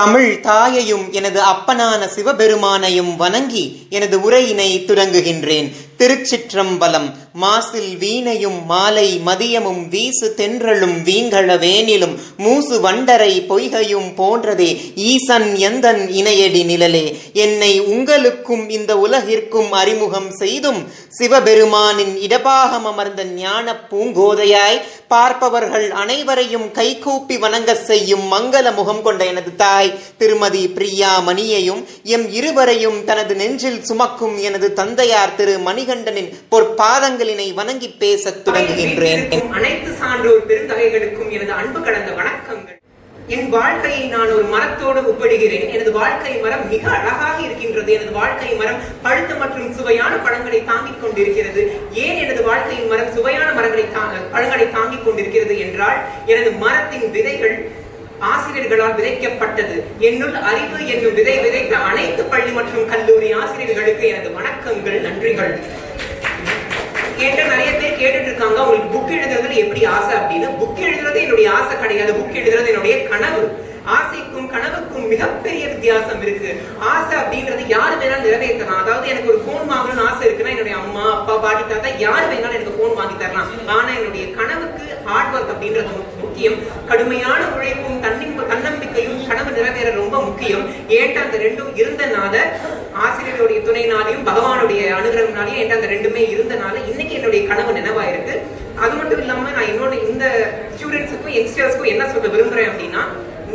தமிழ் தாயையும் எனது அப்பனான சிவபெருமானையும் வணங்கி எனது உரையினை துடங்குகின்றேன் திருச்சிற்றம்பலம். மாசில் வீணையும் மாலை மதியமும் வீசு தென்றலும் வீங்கள வேனிலும் மூசு வண்டரை பொய்கையும் போன்றதே. ஈசன் எந்தன் இணையடி நிழலே. என்னை உங்களுக்கும் இந்த உலகிற்கும் அறிமுகம் செய்தும் சிவபெருமானின் இடபாகம் அமர்ந்த ஞான பூங்கோதையாய் பார்ப்பவர்கள் அனைவரையும் கைகூப்பி வணங்க செய்யும் மங்கள முகம் கொண்ட எனது தாய் திருமதி பிரியா மணியையும் எம் இருவரையும் தனது நெஞ்சில் சுமக்கும் எனது தந்தையார் திரு மணிகண்டனின் பொற்பாதங்களினை வணங்கி பேசத் தொடங்குகின்றேன். அனைத்து சான்றோர் பெருந்தகைகளுக்கும் எனது அன்பு கடந்த வணக்கங்கள். என் வாழ்க்கையை நான் ஒரு மரத்தோடு ஒப்பிடுகிறேன். எனது வாழ்க்கை மரம் மிக அழகாக இருக்கின்றது. எனது வாழ்க்கை மரம் பழுத்த மற்றும் சுவையான பழங்களை தாங்கிக் கொண்டிருக்கிறது. ஏன் எனது வாழ்க்கையின் மரம் சுவையான மரங்களை பழங்களை தாங்கிக் கொண்டிருக்கிறது என்றால் எனது மரத்தின் விதைகள் ஆசிரியர்களால் விதைக்கப்பட்டது. என்னுள் அறிவு என்னும் விதை விதைத்த அனைத்து பள்ளி மற்றும் கல்லூரி ஆசிரியர்களுக்கு எனது வணக்கங்கள் நன்றிகள். கேட்ட நிறைய பேர் கேட்டுட்டு இருக்காங்க உங்களுக்கு புக் எழுதுறதுல எப்படி ஆசை அப்படின்னு புக் எழுதுறது என்னுடைய ஆசை கிடையாது. புக் எழுதுறது என்னுடைய கனவு. ஆசைக்கும் கனவுக்கும் மிகப்பெரிய வித்தியாசம் இருக்கு. ஆசை அப்படின்றது யாரு வேணாலும் நிறைவேற்றலாம். அதாவது எனக்கு ஒரு போன் வாங்கணும்னு ஆசை இருக்குன்னா என்னுடைய அம்மா அப்பா பாட்டி தாத்தா யாரு வேணாலும் எனக்கு போன் வாங்கி தரலாம். ஆனா என்னுடைய கனவுக்கு ஹார்ட் ஒர்க் அப்படின்றது முக்கியம். கடுமையான உழைப்பும் தன்னிம் தன்னம்பிக்கையும் கனவு நிறைவேற ரொம்ப முக்கியம். ஏன்ட்டு அந்த ரெண்டும் இருந்தனால ஆசிரியருடைய துணைனாலையும் பகவானுடைய அனுகிரகம்னாலையும் ஏன்ட்டு அந்த ரெண்டுமே இருந்தனால இன்னைக்கு என்னுடைய கனவு நினைவாயிருக்கு. அது மட்டும் இல்லாம நான் என்னோட இந்த ஸ்டூடெண்ட்ஸுக்கும் யங்ஸ்டர்ஸ்க்கும் என்ன சொல்ல விரும்புறேன் அப்படின்னா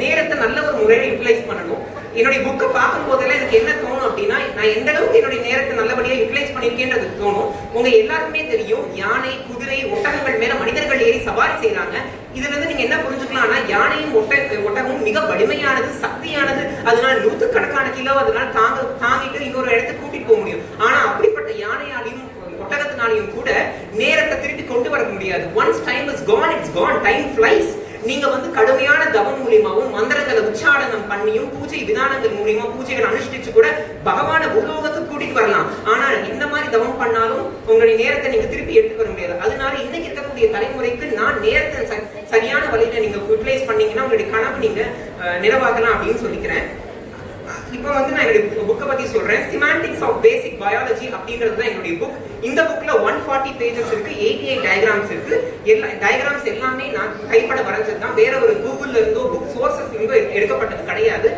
நேரத்தை நல்ல ஒரு முறையில யூட்டிலைஸ் பண்ணணும். என்னுடைய புக்கை பார்க்கும் போதெல்லாம் எனக்கு என்ன தோணும் அப்படின்னா நான் எந்த அளவுக்கு என்னுடைய நேரத்தை நல்லபடியா யூட்டிலைஸ் பண்ணிருக்கேன்றது தோணும். உங்க எல்லாருக்குமே தெரியும் யானை குதிரை ஒட்டகங்கள் மேல மனிதர்கள் ஏறி சவாரி செய்யறாங்க இதுல இருந்து நீங்க என்ன புரிஞ்சுக்கலாம்னா யானையும் ஒட்ட ஒட்டகமும் மிக வலிமையானது சக்தியானது. அதனால நூற்றுக்கணக்கான கிலோ அதனால தாங்க தாங்கிட்டு இன்னொரு இடத்துக்கு கூட்டிட்டு போக முடியும். ஆனா அப்படிப்பட்ட யானையாலையும் ஒட்டகத்தினாலையும் கூட நேரத்தை திருப்பி கொண்டு வர முடியாது. Once time is gone it's gone time flies நீங்க வந்து கடுமையான தவம் மூலியமாவும் மந்திரங்களை உச்சாடனம் பண்ணியும் பூஜை விதானங்கள் மூலியமா பூஜைகள் அனுஷ்டிச்சு கூட பகவான பூலோகத்துக்கு கூட்டிட்டு வரலாம். ஆனா இந்த மாதிரி தவம் பண்ணாலும் உங்களுடைய நேரத்தை நீங்க திருப்பி எடுத்து வர முடியாது. அதனால இன்னைக்கு இருக்கக்கூடிய தலைமுறைக்கு நான் நேரத்தை ச- சரியான வழியில நீங்க யூட்டிலைஸ் பண்ணீங்கன்னா உங்களுடைய கனவு நீங்க அஹ், அப்படின்னு சொல்லிக்கிறேன். இப்போ வந்து நான் என்னுடைய புக்கை பத்தி சொல்றேன். சிமாண்டிக்ஸ் ஆஃப் பேசிக் பயாலஜி அப்படிங்கிறது தான் என்னுடைய புக் இந்த புக்ல ஒன் ஃபார்ட்டி பேஜஸ் இருக்கு எயிட்டி எயிட் டயக்ராம்ஸ் இருக்கு. எல்லா டயக்ராம்ஸ் எல்லாமே நான் கைப்பட வரைஞ்சது தான் வேற ஒரு கூகுள்ல இருந்தோ புக் சோர்சஸ் இருந்தோ எடுக்கப்பட்டது கிடையாது.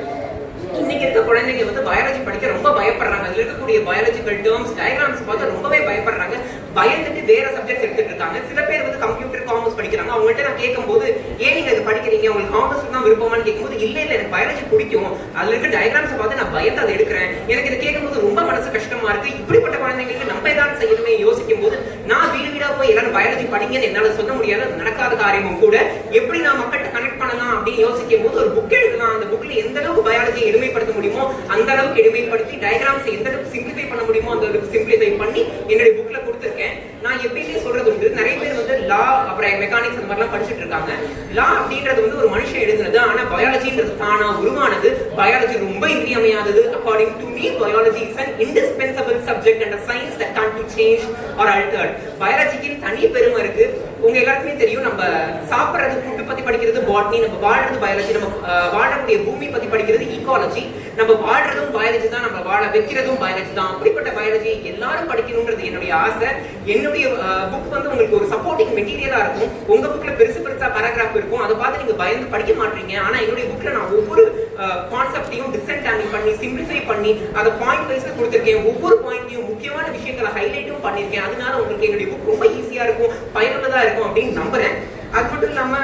இன்னைக்கு இருக்க குழந்தைங்க வந்து பயாலஜி படிக்க ரொம்ப பயப்படுறாங்க. அதுல இருக்கக்கூடிய பயாலஜிக்கல் டேர்ம்ஸ் டயக்ராம்ஸ் பார்த்து ரொம்பவே பயப்படுறாங்க. பயந்துட்டு வேற சப்ஜெக்ட் எடுத்துட்டு இருக்காங்க. சில பேர் வந்து கம்ப்யூட்டர் காமர்ஸ் படிக்கிறாங்க. அவங்கள்ட்ட நான் கேட்கும்போது ஏன் நீங்க இது படிக்கிறீங்க? உங்களுக்கு காமர்ஸ் தான் விருப்பமான்னு கேட்கும்போது இல்ல இல்ல எனக்கு பயாலஜி பிடிக்கும். அதுல இருக்க டயக்ராம்ஸ் பார்த்து நான் பயந்து அதை எடுக்கிறேன். எனக்கு இதை கேட்கும்போது ரொம்ப மனசு கஷ்டமா இருக்கு. இப்படிப்பட்ட குழந்தைங்களுக்கு நம்ம ஏதாவது செய்யணுமே யோசிக்கும் போது நான் வீடு வீடா போய் எல்லாரும் பயாலஜி படிங்கன்னு என்னால சொல்ல முடியாது. நடக்காத காரியமும் கூட. எப்படி நான் மக்கள்கிட்ட கனெக்ட் பண்ணலாம் அப்படின்னு யோசிக்கும் போது ஒரு புக் எழுதலாம். அந்த புக்ல எந்த அளவுக்கு பயாலஜியை எளிமைப்படுத்த முடியுமோ அந்த அளவுக்கு எளிமைப்படுத்தி டயக்ராம்ஸ் எந்த அளவுக்கு சிம்பிளிஃபை பண்ண முடியுமோ அந்த அளவுக்கு சிம்பிளிஃபை பண்ணி என்னுடைய புக்ல கொடுத்துருக்கேன். நான் எப்பயுமே சொல்றது உண்டு நிறைய பேர் வந்து லா அப்புறம் மெக்கானிக்ஸ் அந்த மாதிரிலாம் படிச்சுட்டு இருக்காங்க. லா அப்படின்றது வந்து ஒரு மனுஷன் எழுதுனது ஆனா பயாலஜின்றது தானா உருவானது. பயாலஜி ரொம்ப இன்றியமையாதது. According to me biology is an indispensable subject and science that can can't change or altered பயாலஜிக்கு தனி பெருமை இருக்கு. உங்க எல்லாருக்குமே தெரியும் நம்ம சாப்பிடுறது ஃபுட்டு பத்தி படிக்கிறது பாட்னி நம்ம வாழ்றது பயாலஜி நம்ம வாழக்கூடிய பூமி பத்தி படிக்கிறது ஈகாலஜி நம்ம வாழ்றதும் பயாலஜி தான் நம்ம வாழ வைக்கிறதும் பயாலஜி தான். அப்படிப்பட்ட பயாலஜி எல்லாரும் படிக்கணும்ன்றது என்னுடைய ஆசை. என்னுடைய புக் வந்து உங்களுக்கு ஒரு சப்போர்ட்டிங் மெட்டீரியலா இருக்கும். உங்க புக்ல பெருசு பெருசா பேராகிராஃப் இருக்கும். அதை பார்த்து நீங்க பயந்து படிக்க மாட்டீங்க. ஆனா என்னுடைய புக்ல நான் ஒவ்வொரு Uh, கான்செப்டையும் டிஸ்அண்டாண்டிங் பண்ணி சிம்பிளிஃபை பண்ணி அதை பாயிண்ட் வைஸ்ல கொடுத்துருக்கேன். ஒவ்வொரு பாயிண்ட்லையும் முக்கியமான விஷயங்களை ஹைலைட்டும் பண்ணிருக்கேன். அதனால உங்களுக்கு என்னுடைய புக் ரொம்ப ஈஸியா இருக்கும் பயனுள்ளதா இருக்கும் அப்படின்னு நம்புறேன். அது மட்டும் இல்லாம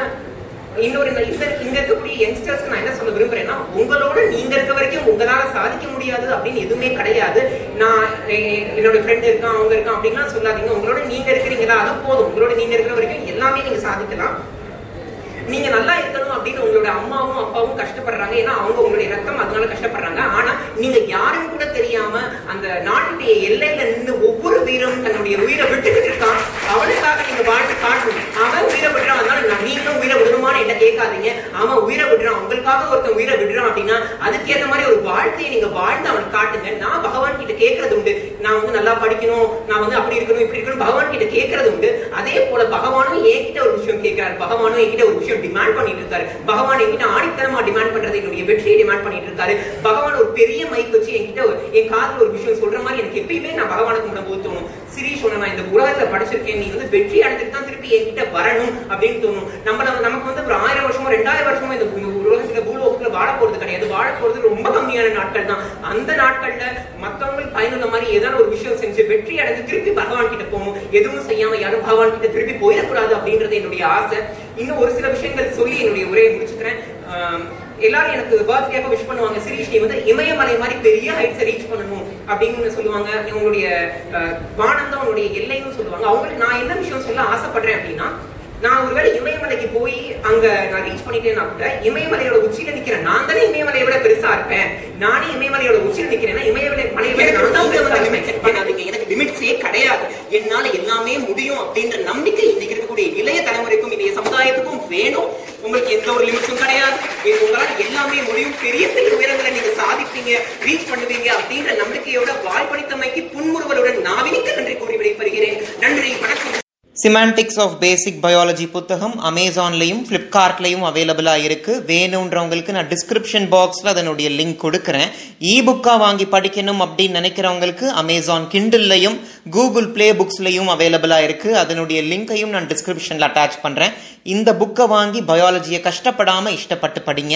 இன்னொரு இந்த இங்க இருக்கக்கூடிய யங்ஸ்டர்ஸ் நான் என்ன சொல்ல விரும்புறேன்னா உங்களோட நீங்க இருக்க வரைக்கும் உங்களால சாதிக்க முடியாது அப்படின்னு எதுவுமே கிடையாது. நான் என்னோட ஃப்ரெண்ட் இருக்கான் அவங்க இருக்கான் அப்படின்லாம் சொல்லாதீங்க. உங்களோட நீங்க இருக்கிறீங்களா அது போதும். உங்களோட நீங்க இருக்கிற வரைக்கும் எல்லாமே நீங்க சாதிக்கலாம். அப்படின்னு உங்களோட அம்மாவும் அப்பாவும் கஷ்டப்படுறாங்க. ஏன்னா அவங்க உங்களுடைய ரத்தம் அதனால கஷ்டப்படுறாங்க. ஆனா நீங்க யாரும் கூட தெரியாம அந்த நாட்டுடைய எல்லையில நின்று ஒவ்வொரு வீரரும் தன்னுடைய உயிரை விட்டுக்கிட்டு இருக்கான். அவனுக்காக நீங்க வாழ்த்து காட்டணும். அவன் உயிரை விடுறான். அதனால நீங்களும் உயிரை விடணுமான்னு என்ன கேட்காதீங்க. ஆமா உயிரை விடுறான். உங்களுக்காக ஒருத்தன் உயிரை விடுறான் அப்படின்னா அதுக்கேற்ற மாதிரி ஒரு வாழ்க்கையை நீங்க வாழ்ந்து அவனுக்கு காட்டுங்க. நான் பகவான் கிட்ட கேட்கறது உண்டு. நான் வந்து நல்லா படிக்கணும் நான் வந்து அப்படி இருக்கணும் இப்படி இருக்கணும் பகவான் கிட்ட கேட்கறது உண்டு. அதே போல பகவானும் என்கிட்ட ஒரு விஷயம் கேட்கிறாரு பகவானும் என்கிட்ட ஒரு விஷயம் டிமாண்ட் பண்ணிட்டு இருக்காரு. பகவான் என்கிட்ட ஆணித்தனமா டிமாண்ட் பண்றது என்னுடைய வெற்றியை டிமாண்ட் பண்ணிட்டு இருக்காரு. பகவான் ஒரு பெரிய மைக் வச்சு என்கிட்ட ஒரு- என் காதுல ஒரு விஷயம் சொல்ற மாதிரி எனக்கு எப்பயுமே நான் பகவானுக்கு முன்ன போது தோணும். சிரீஷ் சொன்ன நான் இந்த உலகத்துல படிச்சிருக்கேன் நீ வந்து வெற்றி அடைஞ்சிட்டு தான் திருப்பி என்கிட்ட வரணும் அப்படின்னு தோணும். நம்ம நமக்கு வந்து ஒரு ஆயிரம் வருஷமோ ரெண்டாயிரம் வருஷமோ இந்த இந்த உலகத்துல பூலோகத்துல வாழ போறது கிடையாது. வாழ போறது ரொம்ப கம்மியான நாட்கள் தான். அந்த நாட்கள்ல மத்தவங்களுக்கு பயனுள்ள மாதிரி ஏதாவது ஒரு விஷயம் செஞ்சு வெற்றி அடைஞ்சு திருப்பி பகவான் கிட்ட போகணும். எதுவும் செய்யாம யாரும் பகவான் கிட்ட திருப்பி போயிடக்கூடாது அப்படின்றது என்னுடைய ஆசை. இன்னும் ஒரு சில விஷயங்கள் சொல்லி என்னுடைய உரையை முடிச்சுக்கிறேன். எல்லாரும் எனக்கு பர்த்டேக்கு விஷ் பண்ணுவாங்க. சிரீஷ் நீ வந்து இமயமலை மாதிரி பெரிய ஹைட்ஸ் ரீச் பண்ணணும் அப்படின்னு சொல்லுவாங்க. உங்களுடைய அஹ், வானம் தான் உங்களுடைய எல்லைன்னு சொல்லுவாங்க. அவங்களுக்கு நான் என்ன விஷயம் சொல்ல ஆசைப்படுறேன் அப்படின்னா நான் ஒருவேளை இமயமலைக்கு போய் அங்க நான் ரீச் பண்ணிட்டேன்னா கூட இமயமலையோட உச்சியில நிக்கிறேன் நான் தானே இமயமலையை விட பெருசா இருப்பேன். நானே இமயமலையோட உச்சியில நிக்கிறேன்னா இமயமலை மலையை பண்ணாதீங்க எனக்கு லிமிட்ஸே கிடையாது. என்னால எல்லாமே முடியும் அப்படின்ற நம்பிக்கை இன்னைக்கு இருக்கக்கூடிய இளைய தலைமுறைக்கும் இன்றைய சமுதாயத்துக்கும் வேணும். உங்களுக்கு எந்த ஒரு லிமிட்ஸும் கிடையாது. இது உங்களால எல்லாமே முடியும். பெரிய பெரிய உயரங்களை நீங்க சாதிப்பீங்க ரீச் பண்ணுவீங்க அப்படின்ற நம்பிக்கையோட வாய்ப்பளித்தமைக்கு சிமான்டிக்ஸ் ஆஃப் பேசிக் பயாலஜி புத்தகம் அமேசான்லையும் ஃப்ளிப்கார்ட்லையும் அவைலபிளாக இருக்கு. வேணுன்றவங்களுக்கு நான் டிஸ்கிரிப்ஷன் பாக்ஸில் அதனுடைய லிங்க் கொடுக்குறேன். இ புக்காக வாங்கி படிக்கணும் அப்படின்னு நினைக்கிறவங்களுக்கு அமேசான் கிண்டில்லையும் கூகுள் ப்ளே புக்ஸ்லையும் அவைலபிளாக இருக்கு. அதனுடைய லிங்கையும் நான் டிஸ்கிரிப்ஷனில் அட்டாச் பண்ணுறேன் இந்த புக்கை வாங்கி பயாலஜியை கஷ்டப்படாமல் இஷ்டப்பட்டு படிங்க.